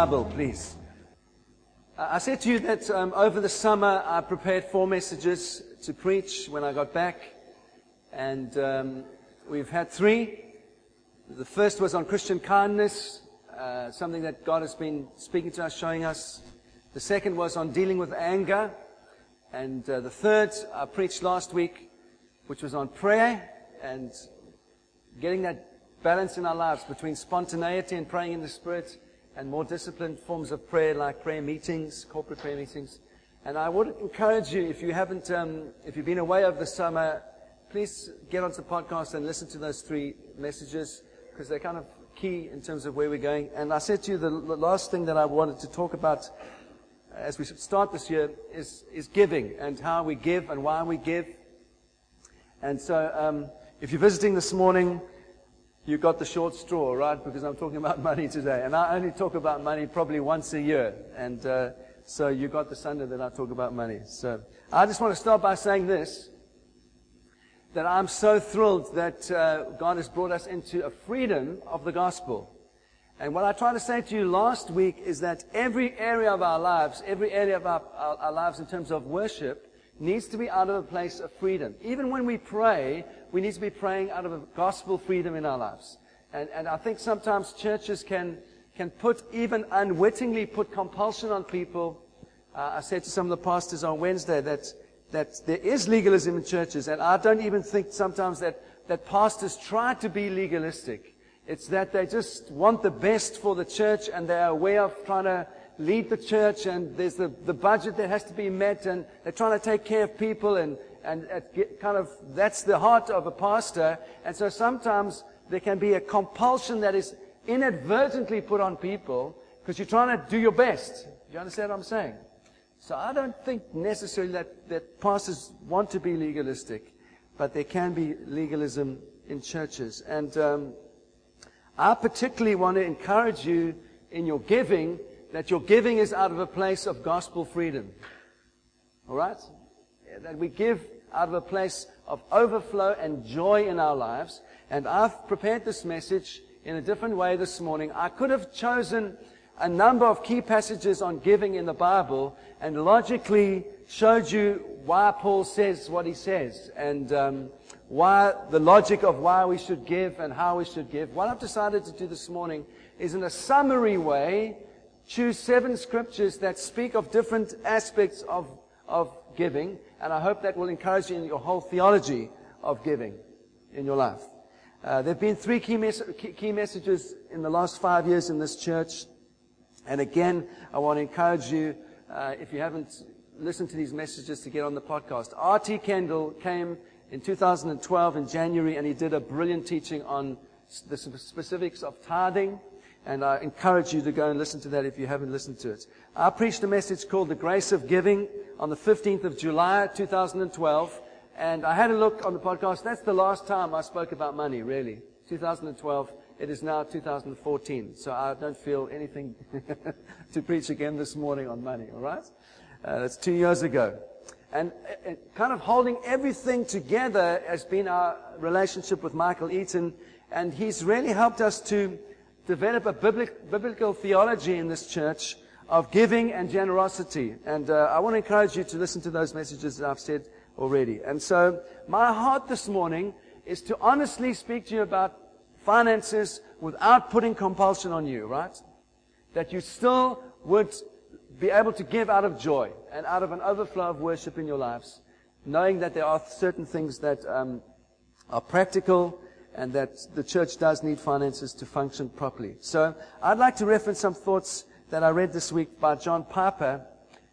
Bible, please. I said to you that um, over the summer I prepared four messages to preach when I got back, and um, we've had three. The first was on Christian kindness, uh, something that God has been speaking to us, showing us. The second was on dealing with anger, and uh, the third I preached last week, which was on prayer and getting that balance in our lives between spontaneity and praying in the Spirit and more disciplined forms of prayer like prayer meetings, corporate prayer meetings. And I would encourage you, if you haven't, um, if you've been away over the summer, please get onto the podcast and listen to those three messages because they're kind of key in terms of where we're going. And I said to you the, the last thing that I wanted to talk about as we start this year is, is giving and how we give and why we give. And so, um, if you're visiting this morning, you got the short straw, right? Because I'm talking about money today. And I only talk about money probably once a year. And uh, so you got the Sunday that I talk about money. So I just want to start by saying this that I'm so thrilled that uh, God has brought us into a freedom of the gospel. And what I tried to say to you last week is that every area of our lives, every area of our, our, our lives in terms of worship, needs to be out of a place of freedom. Even when we pray, we need to be praying out of a gospel freedom in our lives. And, and I think sometimes churches can, can put, even unwittingly, put compulsion on people. Uh, I said to some of the pastors on Wednesday that, that there is legalism in churches, and I don't even think sometimes that, that pastors try to be legalistic. It's that they just want the best for the church and they are aware of trying to lead the church and there's the, the budget that has to be met and they're trying to take care of people and, and kind of, that's the heart of a pastor. And so sometimes there can be a compulsion that is inadvertently put on people because you're trying to do your best. Do You understand what I'm saying? So I don't think necessarily that, that pastors want to be legalistic, but there can be legalism in churches. And um, I particularly want to encourage you in your giving that your giving is out of a place of gospel freedom. All right? That we give out of a place of overflow and joy in our lives. And I've prepared this message in a different way this morning. I could have chosen a number of key passages on giving in the Bible and logically showed you why Paul says what he says and um, why the logic of why we should give and how we should give. What I've decided to do this morning is in a summary way choose seven scriptures that speak of different aspects of, of giving, and I hope that will encourage you in your whole theology of giving in your life. Uh, there have been three key, mes- key messages in the last five years in this church. And again, I want to encourage you, uh, if you haven't listened to these messages, to get on the podcast. R.T. Kendall came in 2012 in January, and he did a brilliant teaching on the specifics of tithing and I encourage you to go and listen to that if you haven't listened to it. I preached a message called The Grace of Giving on the 15th of July, 2012. And I had a look on the podcast. That's the last time I spoke about money, really. 2012. It is now 2014. So I don't feel anything to preach again this morning on money, alright? Uh, that's two years ago. And uh, uh, kind of holding everything together has been our relationship with Michael Eaton. And he's really helped us to develop a biblical theology in this church of giving and generosity. And uh, I want to encourage you to listen to those messages that I've said already. And so my heart this morning is to honestly speak to you about finances without putting compulsion on you, right? That you still would be able to give out of joy and out of an overflow of worship in your lives, knowing that there are certain things that um, are practical and that the church does need finances to function properly. So I'd like to reference some thoughts that I read this week by John Piper,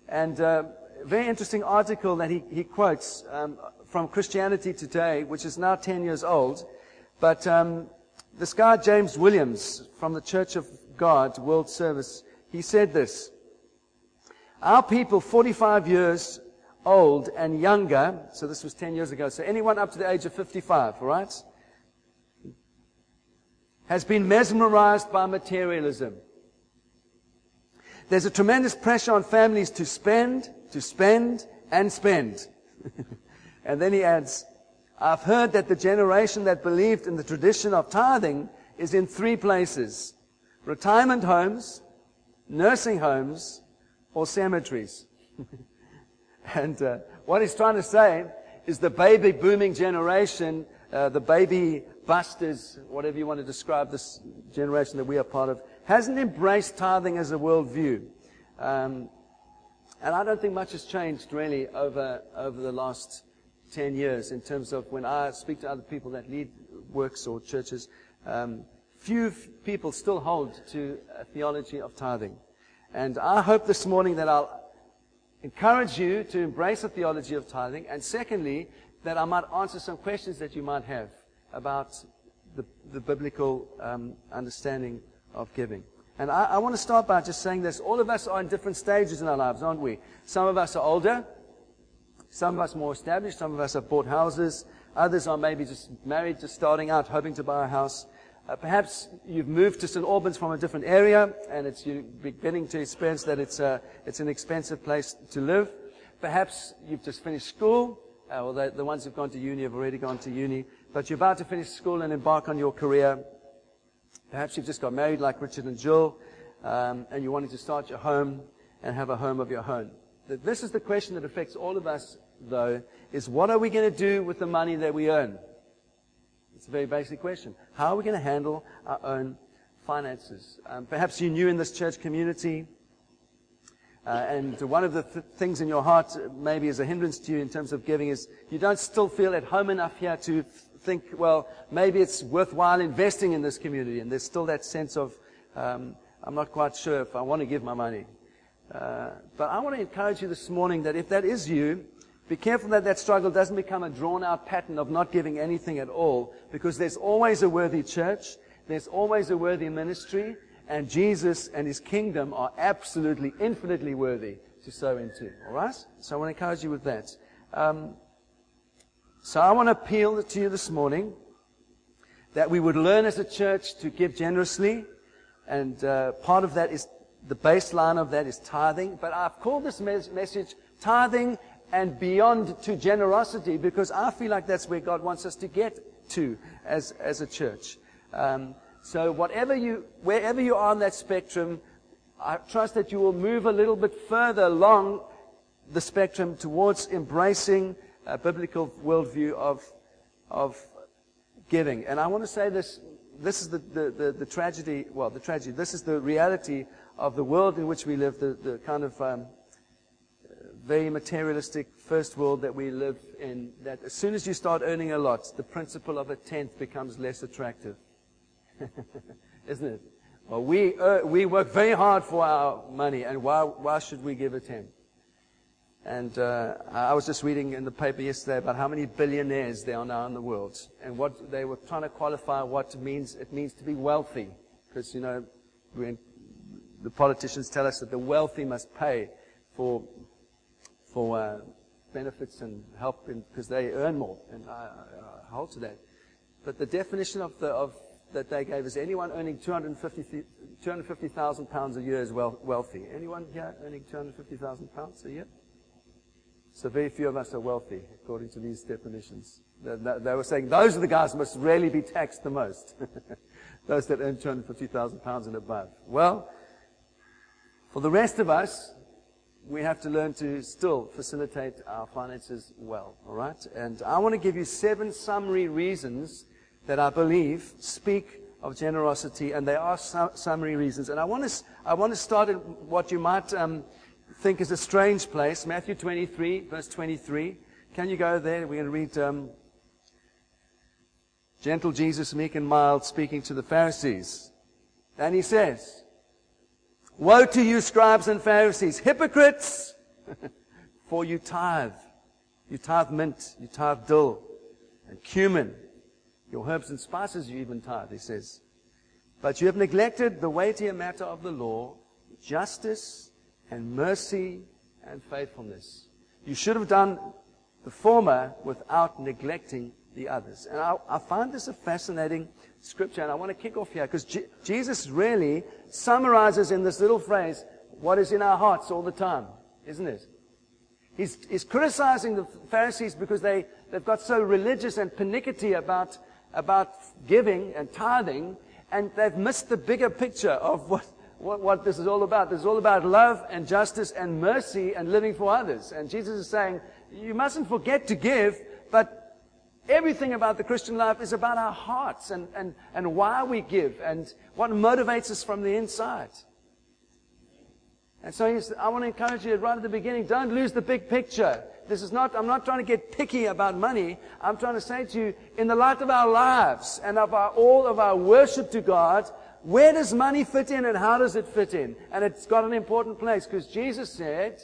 and uh, a very interesting article that he, he quotes um, from Christianity Today, which is now 10 years old. But um, this guy, James Williams, from the Church of God World Service, he said this. Our people, 45 years old and younger, so this was 10 years ago, so anyone up to the age of 55, all right? Has been mesmerized by materialism. There's a tremendous pressure on families to spend, to spend, and spend. and then he adds, I've heard that the generation that believed in the tradition of tithing is in three places. Retirement homes, nursing homes, or cemeteries. and uh, what he's trying to say is the baby booming generation, uh, the baby busters, whatever you want to describe this generation that we are part of, hasn't embraced tithing as a worldview. Um, and I don't think much has changed really over, over the last 10 years in terms of when I speak to other people that lead works or churches. Um, few people still hold to a theology of tithing. And I hope this morning that I'll encourage you to embrace a theology of tithing. And secondly, that I might answer some questions that you might have about the, the biblical um, understanding of giving. And I, I want to start by just saying this. All of us are in different stages in our lives, aren't we? Some of us are older. Some of us more established. Some of us have bought houses. Others are maybe just married, just starting out, hoping to buy a house. Uh, perhaps you've moved to St. Albans from a different area, and it's you're beginning to experience that it's, a, uh, it's an expensive place to live. Perhaps you've just finished school, uh, or the, the ones who've gone to uni have already gone to uni, but you're about to finish school and embark on your career. Perhaps you've just got married like Richard and Jill, um, and you're wanting to start your home and have a home of your own. This is the question that affects all of us, though, is what are we going to do with the money that we earn? It's a very basic question. How are we going to handle our own finances? Um, perhaps you're new in this church community, uh, and one of the th- things in your heart uh, maybe is a hindrance to you in terms of giving is you don't still feel at home enough here to think, well, maybe it's worthwhile investing in this community. And there's still that sense of, um, I'm not quite sure if I want to give my money. Uh, but I want to encourage you this morning that if that is you, be careful that that struggle doesn't become a drawn out pattern of not giving anything at all, because there's always a worthy church, there's always a worthy ministry, and Jesus and his kingdom are absolutely, infinitely worthy to sow into. All right? So I want to encourage you with that. Um, so I want to appeal to you this morning that we would learn as a church to give generously. And uh, part of that is the baseline of that is tithing. But I've called this mes- message tithing and beyond to generosity because I feel like that's where God wants us to get to as, as a church. Um, so whatever you, wherever you are on that spectrum, I trust that you will move a little bit further along the spectrum towards embracing a biblical worldview of, of giving. And I want to say this, this is the, the, the, the, tragedy, well, the tragedy, this is the reality of the world in which we live, the, the kind of um, very materialistic first world that we live in, that as soon as you start earning a lot, the principle of a tenth becomes less attractive. Isn't it? Well, we, uh, we work very hard for our money, and why, why should we give a tenth? And uh, I was just reading in the paper yesterday about how many billionaires there are now in the world, and what they were trying to qualify what means. It means to be wealthy, because you know, the politicians tell us that the wealthy must pay for for uh, benefits and help because they earn more, and I, I, hold to that. But the definition of the of that they gave is anyone earning 250,000 250, pounds a year is wealthy. Anyone here earning 250,000 pounds a year? So very few of us are wealthy, according to these definitions. They, were saying those are the guys who must really be taxed the most. those that earn 250,000 pounds and above. Well, for the rest of us, we have to learn to still facilitate our finances well, alright? And I want to give you seven summary reasons that I believe speak of generosity, and they are su- summary reasons. And I want to, I want to start at what you might um, think is a strange place. Matthew 23, verse 23. Can you go there? We're going to read um, Gentle Jesus, meek and mild, speaking to the Pharisees. And he says, Woe to you, scribes and Pharisees, hypocrites! For you tithe. You tithe mint, you tithe dill, and cumin. Your herbs and spices you even tithe, he says. But you have neglected the weightier matter of the law, justice, and mercy and faithfulness. You should have done the former without neglecting the others. And I, I find this a fascinating scripture, and I want to kick off here because Jesus really summarizes in this little phrase what is in our hearts all the time, isn't it? He's, he's criticizing the Pharisees because they, they've got so religious and pernickety about, about giving and tithing, and they've missed the bigger picture of what, what, what this is all about. This is all about love and justice and mercy and living for others. And Jesus is saying, you mustn't forget to give, but everything about the Christian life is about our hearts and, and, and why we give and what motivates us from the inside. And so I want to encourage you right at the beginning, don't lose the big picture. This is not, I'm not trying to get picky about money. I'm trying to say to you, in the light of our lives and of our, all of our worship to God, where does money fit in and how does it fit in? And it's got an important place because Jesus said,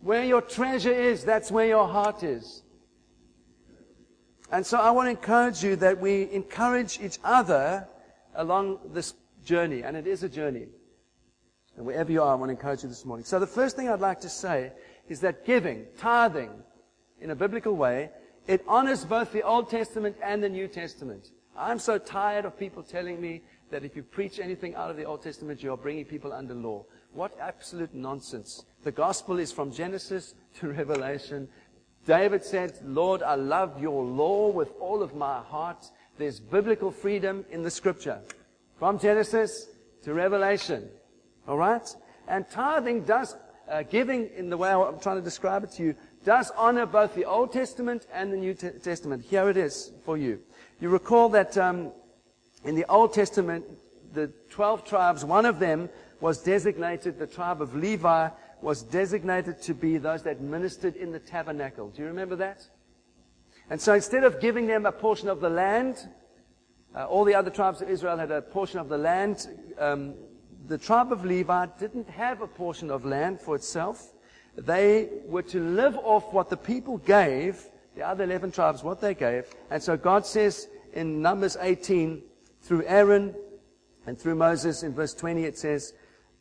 where your treasure is, that's where your heart is. And so I want to encourage you that we encourage each other along this journey. And it is a journey. And wherever you are, I want to encourage you this morning. So the first thing I'd like to say is that giving, tithing, in a biblical way, it honors both the Old Testament and the New Testament. I'm so tired of people telling me that if you preach anything out of the Old Testament, you are bringing people under law. What absolute nonsense. The gospel is from Genesis to Revelation. David said, Lord, I love your law with all of my heart. There's biblical freedom in the scripture. From Genesis to Revelation. Alright? And tithing does uh, giving, in the way I'm trying to describe it to you, does honor both the Old Testament and the New Testament. Here it is for you. You recall that um, in the Old Testament, the 12 tribes, one of them was designated, the tribe of Levi was designated to be those that ministered in the tabernacle. Do you remember that? And so instead of giving them a portion of the land, uh, all the other tribes of Israel had a portion of the land um, the tribe of Levi didn't have a portion of land for itself. They were to live off what the people gave, the other 11 tribes, what they gave. And so God says in Numbers 18, through Aaron and through Moses, in verse 20, it says,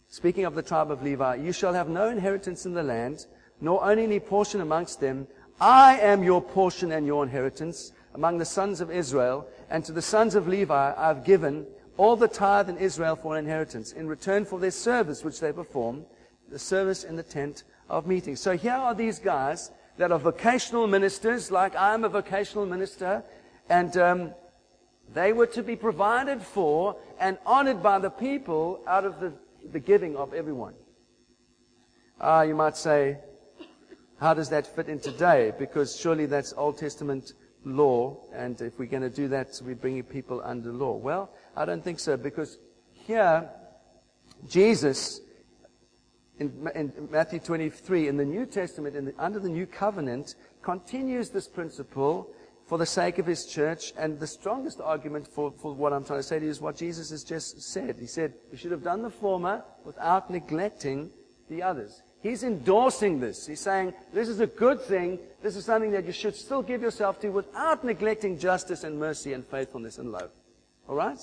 speaking of the tribe of Levi, you shall have no inheritance in the land, nor any portion amongst them. I am your portion and your inheritance among the sons of Israel, and to the sons of Levi I have given all the tithe in Israel for an inheritance in return for their service which they perform, the service in the tent of meeting. So here are these guys that are vocational ministers, like I'm a vocational minister, and um, they were to be provided for and honored by the people out of the, the giving of everyone. Ah, uh, you might say, how does that fit in today? Because surely that's Old Testament law, and if we're going to do that, we're bringing people under law. Well, I don't think so, because here, Jesus, in, in Matthew 23, in the New Testament, in the, under the New Covenant, continues this principle for the sake of his church. And the strongest argument for, for what I'm trying to say to you is what Jesus has just said. He said, we should have done the former without neglecting the others. He's endorsing this. He's saying, this is a good thing. This is something that you should still give yourself to without neglecting justice and mercy and faithfulness and love. Alright?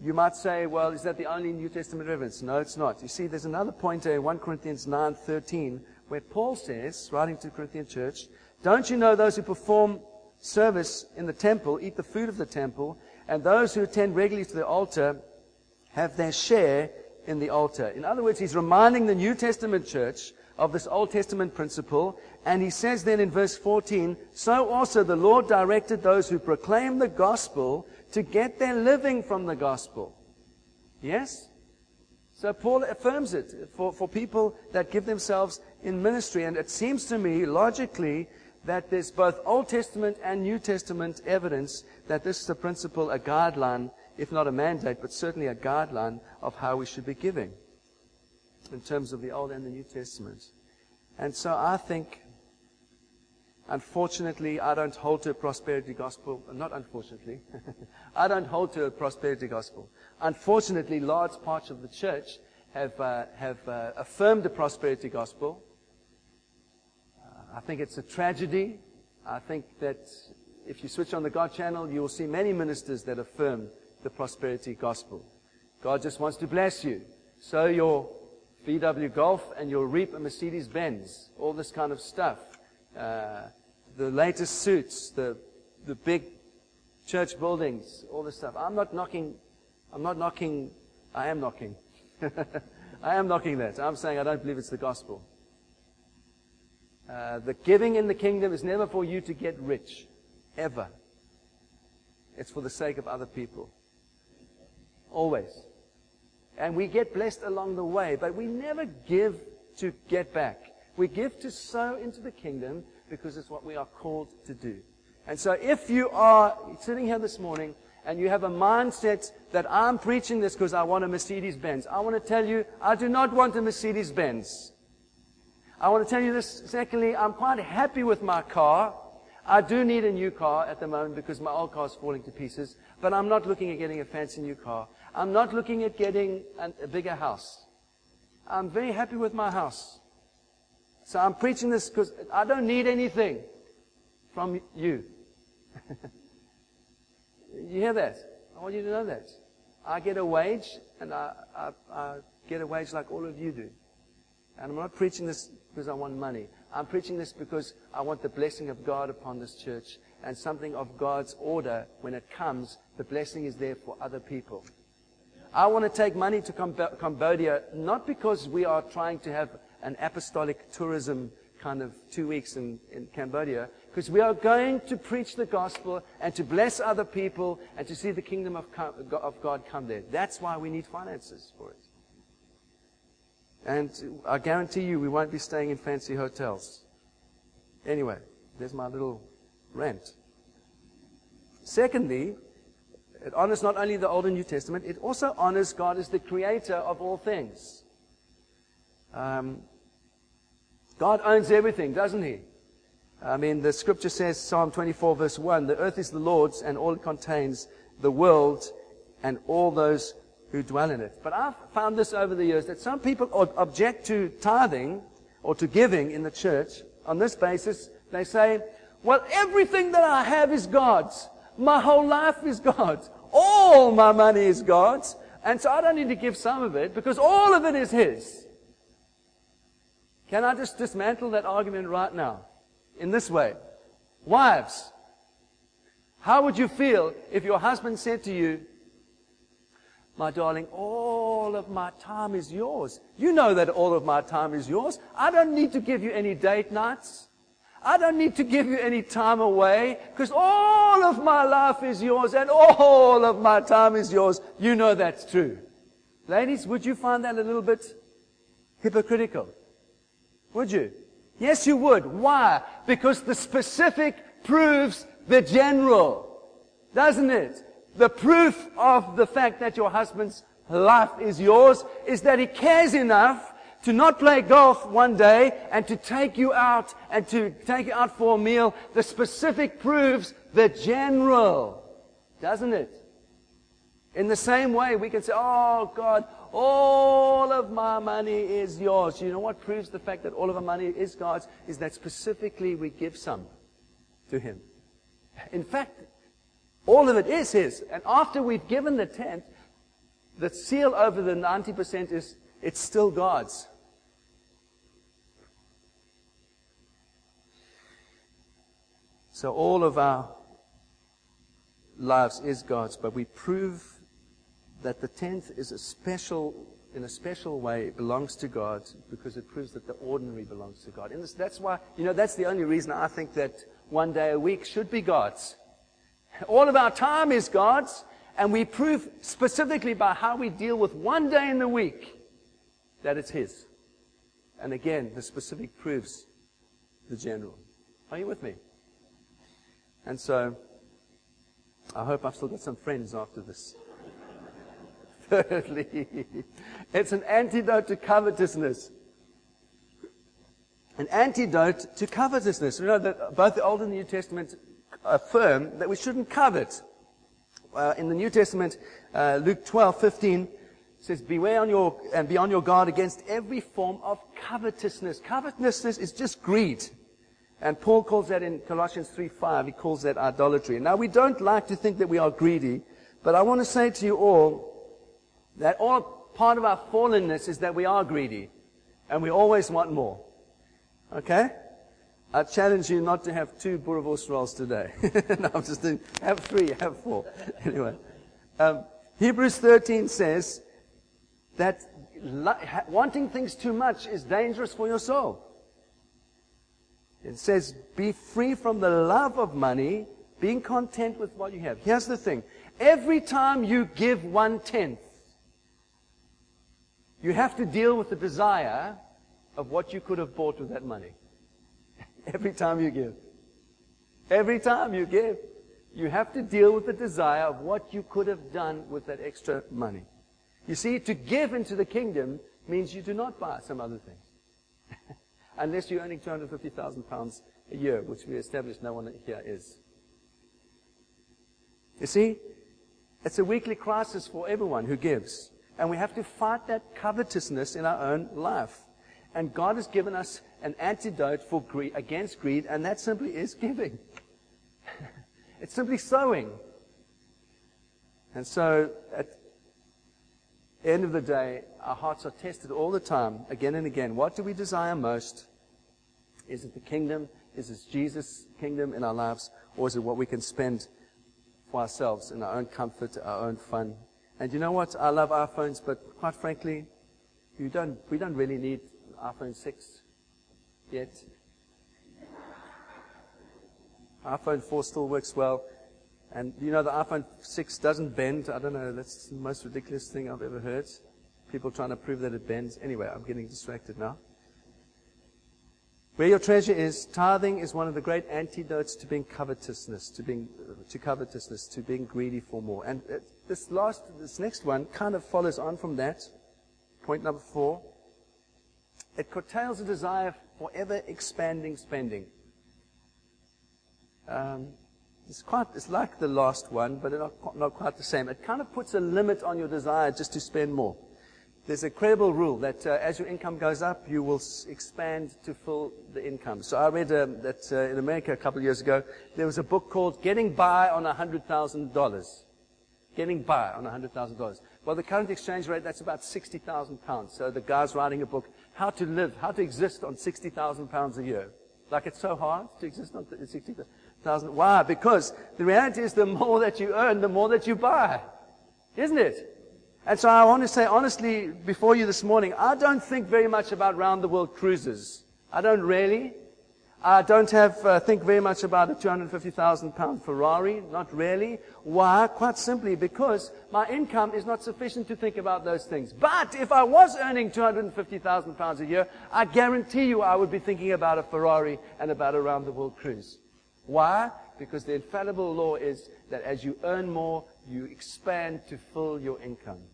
You might say, well, is that the only New Testament evidence? No, it's not. You see, there's another point in 1 Corinthians 9:13 where Paul says, writing to the Corinthian church, don't you know those who perform service in the temple eat the food of the temple, and those who attend regularly to the altar have their share in the altar. In other words, he's reminding the New Testament church of this Old Testament principle. And he says then in verse 14, so also the Lord directed those who proclaim the gospel to get their living from the gospel. Yes? So Paul affirms it for, for people that give themselves in ministry. And it seems to me, logically, that there's both Old Testament and New Testament evidence that this is a principle, a guideline, if not a mandate, but certainly a guideline of how we should be giving in terms of the Old and the New Testament. And so I think Unfortunately, I don't hold to a prosperity gospel. Not unfortunately. I don't hold to a prosperity gospel. Unfortunately, large parts of the church have, uh, have uh, affirmed the prosperity gospel. I think it's a tragedy. I think that if you switch on the God channel, you will see many ministers that affirm the prosperity gospel. God just wants to bless you. Sow your VW Golf and you'll reap a Mercedes Benz. All this kind of stuff. Uh, the latest suits, the, the big church buildings, all this stuff. I'm not knocking, I'm not knocking, I am knocking. I am knocking that. I'm saying I don't believe it's the gospel. Uh, the giving in the kingdom is never for you to get rich. Ever. It's for the sake of other people. Always. And we get blessed along the way, but we never give to get back. We give to sow into the kingdom because it's what we are called to do. And so if you are sitting here this morning and you have a mindset that I'm preaching this because I want a Mercedes Benz, I want to tell you, I do not want a Mercedes Benz. I want to tell you this. Secondly, I'm quite happy with my car. I do need a new car at the moment because my old car is falling to pieces, but I'm not looking at getting a fancy new car. I'm not looking at getting a bigger house. I'm very happy with my house. So I'm preaching this because I don't need anything from you. you hear that? I want you to know that. I get a wage, and I, I, I get a wage like all of you do. And I'm not preaching this because I want money. I'm preaching this because I want the blessing of God upon this church and something of God's order. When it comes, the blessing is there for other people. I want to take money to Cambodia not because we are trying to have an apostolic tourism kind of two weeks in, in Cambodia, because we are going to preach the gospel and to bless other people and to see the kingdom of, of God come there. That's why we need finances for it. And I guarantee you, we won't be staying in fancy hotels. Anyway, there's my little rant. Secondly, it honors not only the Old and New Testament, it also honors God as the creator of all things. Um, God owns everything, doesn't He? I mean, the scripture says, Psalm 24, verse 1, the earth is the Lord's and all it contains, the world and all those who dwell in it. But I've found this over the years that some people object to tithing or to giving in the church on this basis. They say, well, everything that I have is God's. My whole life is God's. All my money is God's. And so I don't need to give some of it because all of it is His. Can I just dismantle that argument right now? In this way. Wives, how would you feel if your husband said to you, my darling, all of my time is yours. You know that all of my time is yours. I don't need to give you any date nights. I don't need to give you any time away because all of my life is yours and all of my time is yours. You know that's true. Ladies, would you find that a little bit hypocritical? Would you? Yes, you would. Why? Because the specific proves the general. Doesn't it? The proof of the fact that your husband's life is yours is that he cares enough to not play golf one day and to take you out and to take you out for a meal. The specific proves the general. Doesn't it? In the same way, we can say, Oh God, all of my money is yours. You know what proves the fact that all of our money is God's? Is that specifically we give some to Him. In fact, all of it is His. And after we've given the tenth, the seal over the 90% is it's still God's. So all of our lives is God's, but we prove that the tenth is a special, in a special way, belongs to God because it proves that the ordinary belongs to God. And that's why, you know, that's the only reason I think that one day a week should be God's. All of our time is God's, and we prove specifically by how we deal with one day in the week that it's His. And again, the specific proves the general. Are you with me? And so, I hope I've still got some friends after this. Thirdly, it's an antidote to covetousness. An antidote to covetousness. We know that both the Old and the New Testament affirm that we shouldn't covet. Uh, in the New Testament, uh, Luke 12, 15 says, Beware on your, and be on your guard against every form of covetousness. Covetousness is just greed. And Paul calls that in Colossians 3, 5, he calls that idolatry. Now, we don't like to think that we are greedy, but I want to say to you all that all part of our fallenness is that we are greedy. And we always want more. Okay? I challenge you not to have two boerewors rolls today. no, I'm just doing, have three, have four. anyway. Um, Hebrews 13 says that wanting things too much is dangerous for your soul. It says, be free from the love of money Being content with what you have. Here's the thing. Every time you give one tenth, you have to deal with the desire of what you could have bought with that money. Every time you give. Every time you give, you have to deal with the desire of what you could have done with that extra money. You see, to give into the kingdom means you do not buy some other things. Unless you're earning 250,000 pounds a year, which we established no one here is. You see, it's a weekly crisis for everyone who gives. And we have to fight that covetousness in our own life. And God has given us an antidote for greed, against greed, and that simply is giving. it's simply sowing. And so, at the end of the day, our hearts are tested all the time, again and again. What do we desire most? Is it the kingdom? Is it Jesus' kingdom in our lives? Or is it what we can spend for ourselves in our own comfort, our own fun? And you know what? I love our iPhones, but quite frankly, you don't, we don't really need iPhone 6 yet. iPhone 4 still works well. And you know, the iPhone 6 doesn't bend. I don't know, that's the most ridiculous thing I've ever heard. People trying to prove that it bends. Anyway, I'm getting distracted now. Where your treasure is, tithing is one of the great antidotes to being covetousness, to being, to covetousness, to being greedy for more. And this last, this next one kind of follows on from that. Point number four. It curtails a desire for ever expanding spending. Um, it's quite, it's like the last one, but not, not quite the same. It kind of puts a limit on your desire just to spend more. There's a credible rule that uh, as your income goes up, you will s- expand to fill the income. So I read um, that uh, in America a couple of years ago, there was a book called Getting By on $100,000. Getting By on $100,000. Well, the current exchange rate, that's about 60,000 pounds. So the guy's writing a book, How to Live, How to Exist on 60,000 pounds a year. Like it's so hard to exist on 60,000. Why? Because the reality is the more that you earn, the more that you buy. Isn't it? And so I want to say honestly before you this morning, I don't think very much about round the world cruises. I don't really. I don't have, uh, think very much about a 250,000 pound Ferrari. Not really. Why? Quite simply because my income is not sufficient to think about those things. But if I was earning 250,000 pounds a year, I guarantee you I would be thinking about a Ferrari and about a round the world cruise. Why? Because the infallible law is that as you earn more, you expand to fill your income.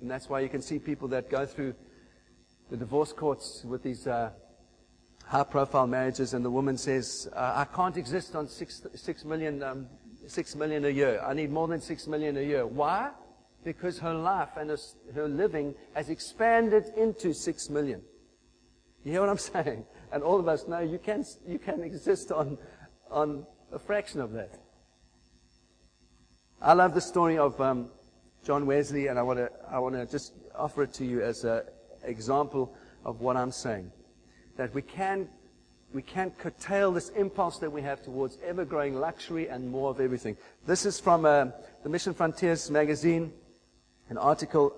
And that's why you can see people that go through the divorce courts with these uh, high profile marriages, and the woman says, uh, I can't exist on six, six, million, um, six million a year. I need more than six million a year. Why? Because her life and her, living has expanded into six million. You hear what I'm saying? And all of us know you can, you can exist on, on a fraction of that. I love the story of um, John Wesley, and I want to I want to just offer it to you as an example of what I'm saying. That we can we can curtail this impulse that we have towards ever growing luxury and more of everything. This is from uh, the Mission Frontiers magazine, an article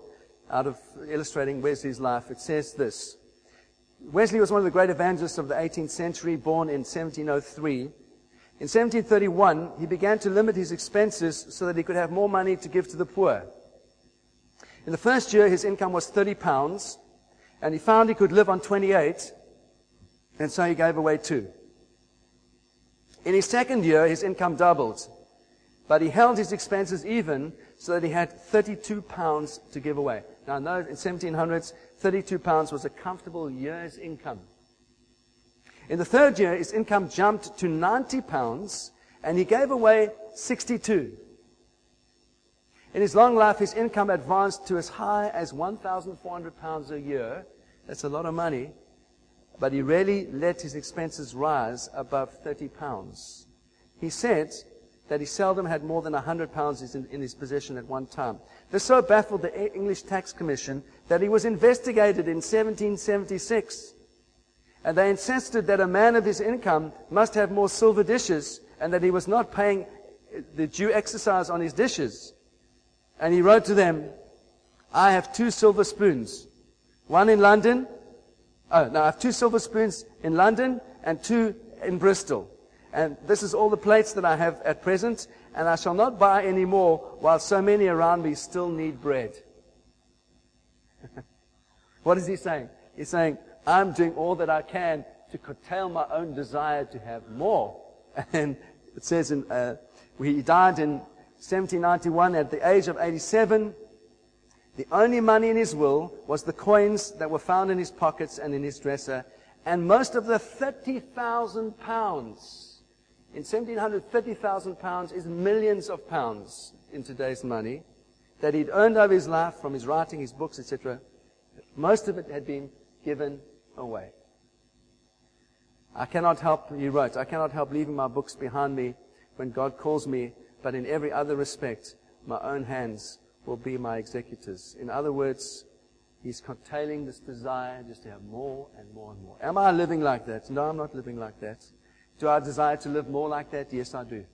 out of illustrating Wesley's life. It says this. Wesley was one of the great evangelists of the 18th century, born in 1703. In 1731, he began to limit his expenses so that he could have more money to give to the poor. In the first year, his income was 30 pounds, and he found he could live on 28, and so he gave away two. In his second year, his income doubled, but he held his expenses even so that he had 32 pounds to give away. Now, in the 1700s, 32 pounds was a comfortable year's income. In the third year, his income jumped to 90 pounds, and he gave away 62. In his long life, his income advanced to as high as 1,400 pounds a year. That's a lot of money. But he rarely let his expenses rise above 30 pounds. He said that he seldom had more than 100 pounds in, in his possession at one time. This so baffled the English Tax Commission that he was investigated in 1776 and they insisted that a man of his income must have more silver dishes and that he was not paying uh, the due exercise on his dishes. And he wrote to them, I have two silver spoons. One in London. Oh, no, I have two silver spoons in London and two in Bristol. And this is all the plates that I have at present, and I shall not buy any more while so many around me still need bread. what is he saying? He's saying, I'm doing all that I can to curtail my own desire to have more. And it says in, uh, he died in 1791 at the age of 87. The only money in his will was the coins that were found in his pockets and in his dresser, and most of the 30,000 pounds. In 1700, 30,000 pounds is millions of pounds in today's money that he'd earned over his life from his writing, his books, etc. Most of it had been given away. I cannot help, he wrote, I cannot help leaving my books behind me when God calls me, but in every other respect, my own hands will be my executors. In other words, he's curtailing this desire just to have more and more and more. Am I living like that? No, I'm not living like that. Do I desire to live more like that? Yes, I do.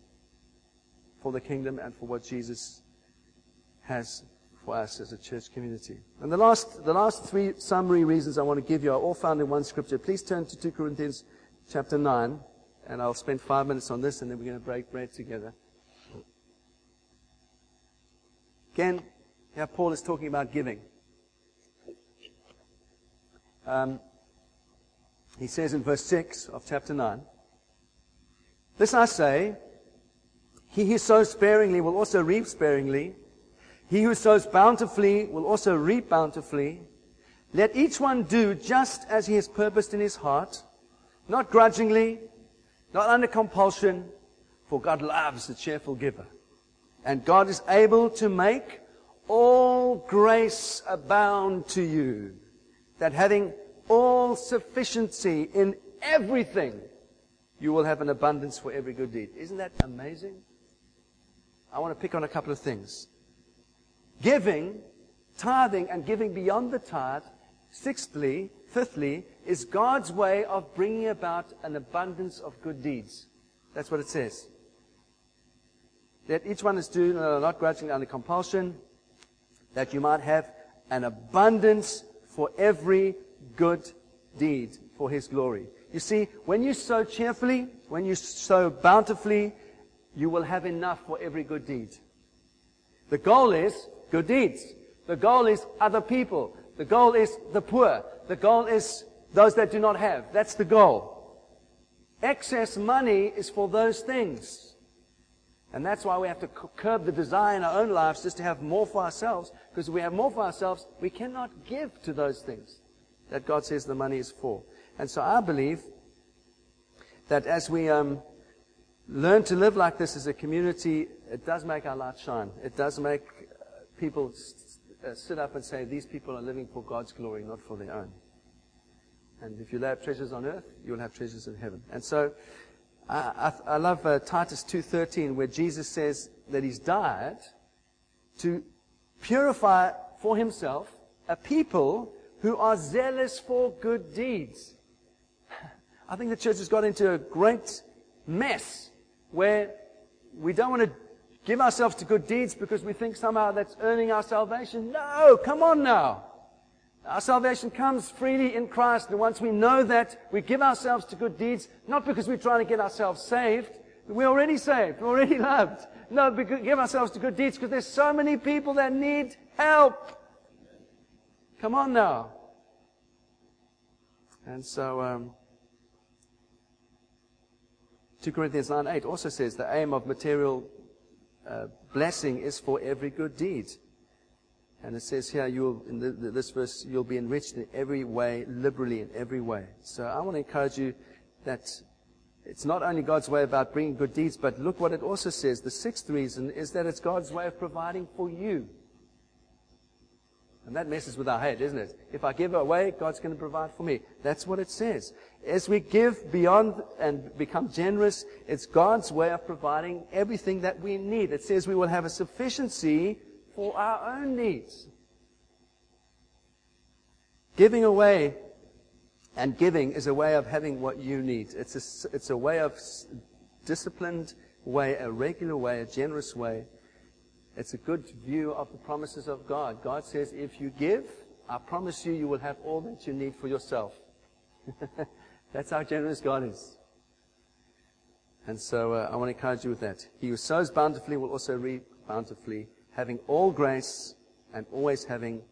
For the kingdom and for what Jesus has for us as a church community. And the last, the last three summary reasons I want to give you are all found in one scripture. Please turn to 2 Corinthians chapter 9, and I'll spend five minutes on this, and then we're going to break bread together. Again, here Paul is talking about giving. Um, he says in verse 6 of chapter 9, This I say, he who sows sparingly will also reap sparingly. He who sows bountifully will also reap bountifully. Let each one do just as he has purposed in his heart, not grudgingly, not under compulsion, for God loves the cheerful giver. And God is able to make all grace abound to you, that having all sufficiency in everything, you will have an abundance for every good deed. Isn't that amazing? I want to pick on a couple of things. Giving, tithing, and giving beyond the tithe. Sixthly, fifthly, is God's way of bringing about an abundance of good deeds. That's what it says. That each one is doing, uh, not grudgingly under compulsion, that you might have an abundance for every good deed for His glory. You see, when you sow cheerfully, when you sow bountifully, you will have enough for every good deed. The goal is good deeds. The goal is other people. The goal is the poor. The goal is those that do not have. That's the goal. Excess money is for those things. And that's why we have to curb the desire in our own lives just to have more for ourselves. Because if we have more for ourselves, we cannot give to those things that God says the money is for. And so I believe that as we um, learn to live like this as a community, it does make our light shine. It does make uh, people uh, sit up and say, these people are living for God's glory, not for their own. And if you have treasures on earth, you'll have treasures in heaven. And so I, I, love uh, Titus 2.13 where Jesus says that he's died to purify for himself a people who are zealous for good deeds. I think the church has got into a great mess where we don't want to give ourselves to good deeds because we think somehow that's earning our salvation. No, come on now. Our salvation comes freely in Christ, and once we know that, we give ourselves to good deeds, not because we're trying to get ourselves saved. We're already saved. We're already loved. No, we give ourselves to good deeds because there's so many people that need help. Come on now. And so, um, 2 Corinthians 9 8 also says the aim of material uh, blessing is for every good deed. And it says here, you'll, in the, this verse, you'll be enriched in every way, liberally in every way. So I want to encourage you that it's not only God's way about bringing good deeds, but look what it also says. The sixth reason is that it's God's way of providing for you. And that messes with our head, isn't it? If I give away, God's going to provide for me. That's what it says. As we give beyond and become generous, it's God's way of providing everything that we need. It says we will have a sufficiency for our own needs. Giving away and giving is a way of having what you need. It's a, it's a way of disciplined way, a regular way, a generous way. It's a good view of the promises of God. God says, if you give, I promise you, you will have all that you need for yourself. That's how generous God is. And so uh, I want to encourage you with that. He who sows bountifully will also reap bountifully, having all grace and always having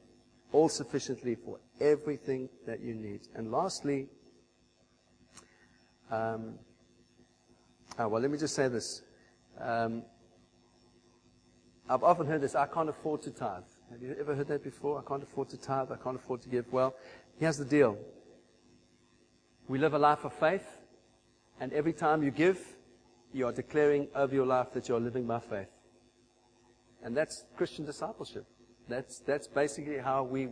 all sufficiently for everything that you need. And lastly, um, oh, well, let me just say this. Um, I've often heard this I can't afford to tithe. Have you ever heard that before? I can't afford to tithe. I can't afford to give. Well, here's the deal. We live a life of faith, and every time you give, you are declaring over your life that you're living by faith. And that's Christian discipleship. That's, that's basically how we,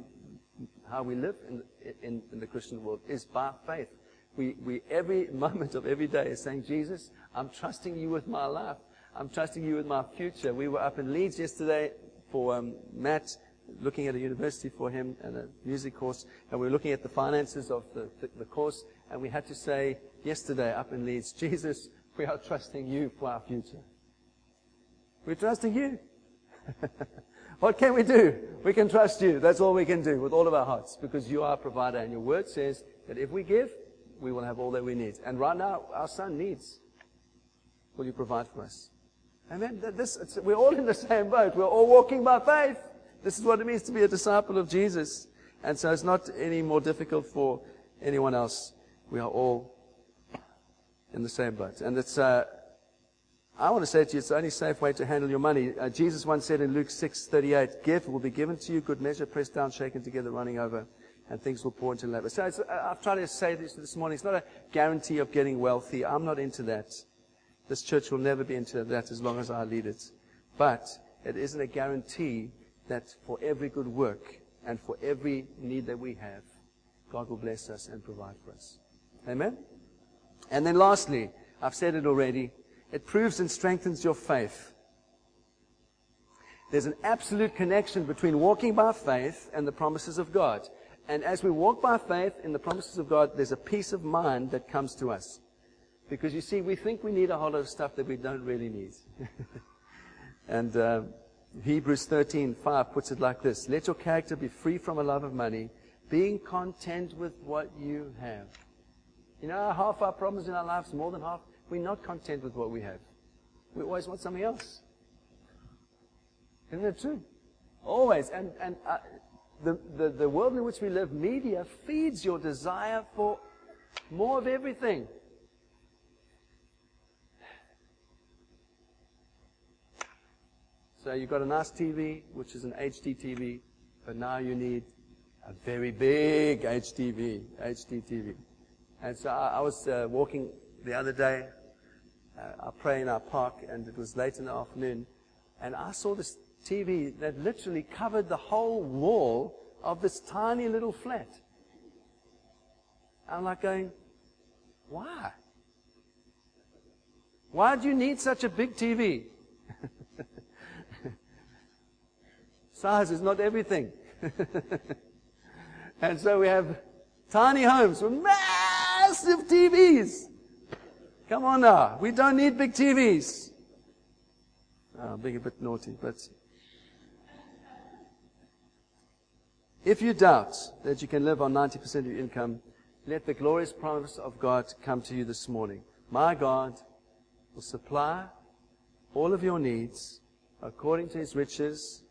how we live in, in, in the Christian world, is by faith. We, we, every moment of every day is saying, Jesus, I'm trusting you with my life. I'm trusting you with my future. We were up in Leeds yesterday for um, Matt, looking at a university for him and a music course, and we were looking at the finances of the, the, the course, and we had to say yesterday up in Leeds, Jesus, we are trusting you for our future. We're trusting you. what can we do? We can trust you. That's all we can do with all of our hearts because you are a provider and your word says that if we give, we will have all that we need. And right now, our son needs. Will you provide for us? Amen. This, we're all in the same boat. We're all walking by faith. This is what it means to be a disciple of Jesus. And so it's not any more difficult for anyone else. We are all in the same boat. And it's, uh, I want to say to you, it's the only safe way to handle your money. Uh, Jesus once said in Luke 6:38, "Give will be given to you, good measure, pressed down, shaken together, running over, and things will pour into lap." So uh, I've tried to say this this morning. It's not a guarantee of getting wealthy. I'm not into that. This church will never be into that as long as I lead it. But it isn't a guarantee that for every good work and for every need that we have, God will bless us and provide for us. Amen? And then lastly, I've said it already, it proves and strengthens your faith. There's an absolute connection between walking by faith and the promises of God. And as we walk by faith in the promises of God, there's a peace of mind that comes to us. Because you see, we think we need a whole lot of stuff that we don't really need. and uh, Hebrews 13:5 puts it like this: Let your character be free from a love of money, being content with what you have. You know, half our problems in our lives, more than half, we're not content with what we have. We always want something else. Isn't it true? Always. And, and uh, the, the, the world in which we live, media, feeds your desire for more of everything. So you've got a nice TV, which is an HD TV, but now you need a very big HD TV. And so I, I was uh, walking the other day. Uh, I pray in our park, and it was late in the afternoon, and I saw this TV that literally covered the whole wall of this tiny little flat. I'm like going, why? Why do you need such a big TV? Size is not everything. and so we have tiny homes with massive TVs. Come on now. We don't need big TVs. Oh, ah, I'm being a bit naughty, but if you doubt that you can live on 90% of your income, let the glorious promise of God come to you this morning. My God will supply all of your needs according to his riches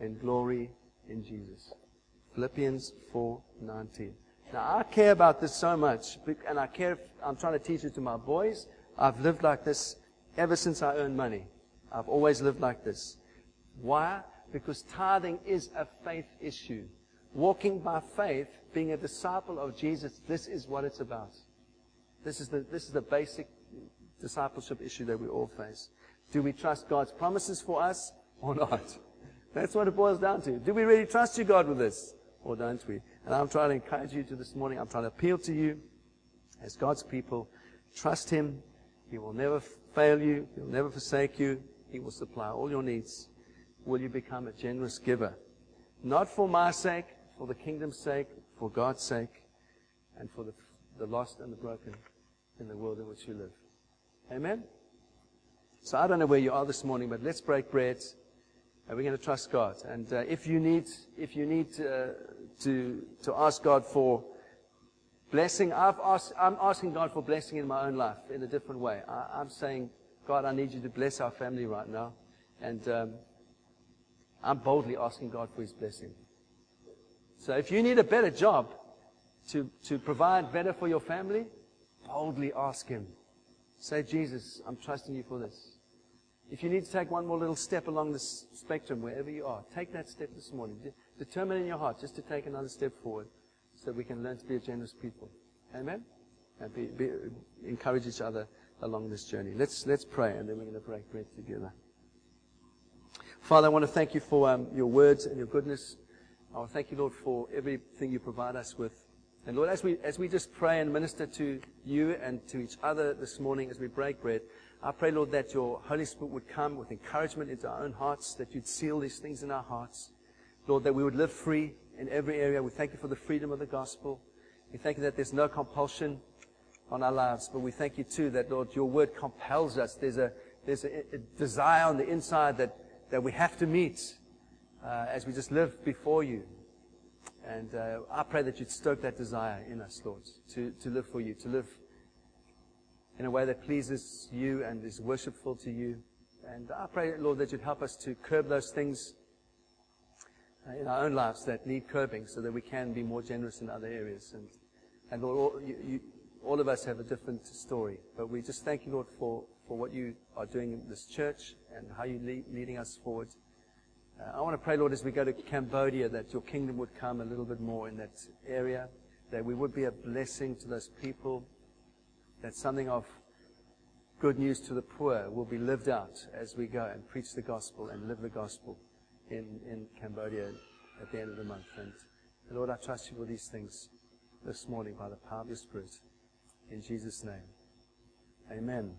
and glory in Jesus. Philippians 4:19. Now I care about this so much, and I care. I'm trying to teach it to my boys. I've lived like this ever since I earned money. I've always lived like this. Why? Because tithing is a faith issue. Walking by faith, being a disciple of Jesus, this is what it's about. This is the, this is the basic discipleship issue that we all face. Do we trust God's promises for us or not? That's what it boils down to. Do we really trust you, God, with this? Or don't we? And I'm trying to encourage you to this morning. I'm trying to appeal to you as God's people. Trust Him. He will never fail you. He'll never forsake you. He will supply all your needs. Will you become a generous giver? Not for my sake, for the kingdom's sake, for God's sake, and for the, the lost and the broken in the world in which you live. Amen? So I don't know where you are this morning, but let's break bread. We're going to trust God. And uh, if you need, if you need uh, to, to ask God for blessing. Asked, I'm asking God for blessing in my own life in a different way. I, am saying, God, I need you to bless our family right now. And um, I'm boldly asking God for his blessing. So if you need a better job to, to provide better for your family, boldly ask him. Say, Jesus, I'm trusting you for this. If you need to take one more little step along this spectrum, wherever you are, take that step this morning. De- determine in your heart just to take another step forward so we can learn to be a generous people. Amen? And be, be, encourage each other along this journey. Let's, let's pray, and then we're going to break bread together. Father, I want to thank you for um, your words and your goodness. I want to thank you, Lord, for everything you provide us with. And Lord, as we, as we just pray and minister to you and to each other this morning as we break bread, I pray, Lord, that your Holy Spirit would come with encouragement into our own hearts, that you'd seal these things in our hearts. Lord, that we would live free in every area. We thank you for the freedom of the gospel. We thank you that there's no compulsion on our lives, but we thank you too that, Lord, your word compels us. There's a, there's a, a desire on the inside that, that we have to meet uh, as we just live before you. And uh, I pray that you'd stoke that desire in us, Lord, to, to live for you, to live in a way that pleases you and is worshipful to you. And I pray, Lord, that you'd help us to curb those things uh, in our own lives that need curbing so that we can be more generous in other areas. And, and Lord, all, you, you, all of us have a different story. But we just thank you, Lord, for, for what you are doing in this church and how you're lead, leading us forward. Uh, I want to pray, Lord, as we go to Cambodia, that your kingdom would come a little bit more in that area, that we would be a blessing to those people, that something of good news to the poor will be lived out as we go and preach the gospel and live the gospel in, in Cambodia at the end of the month. And Lord, I trust you for these things this morning by the power of your Spirit. In Jesus' name. Amen.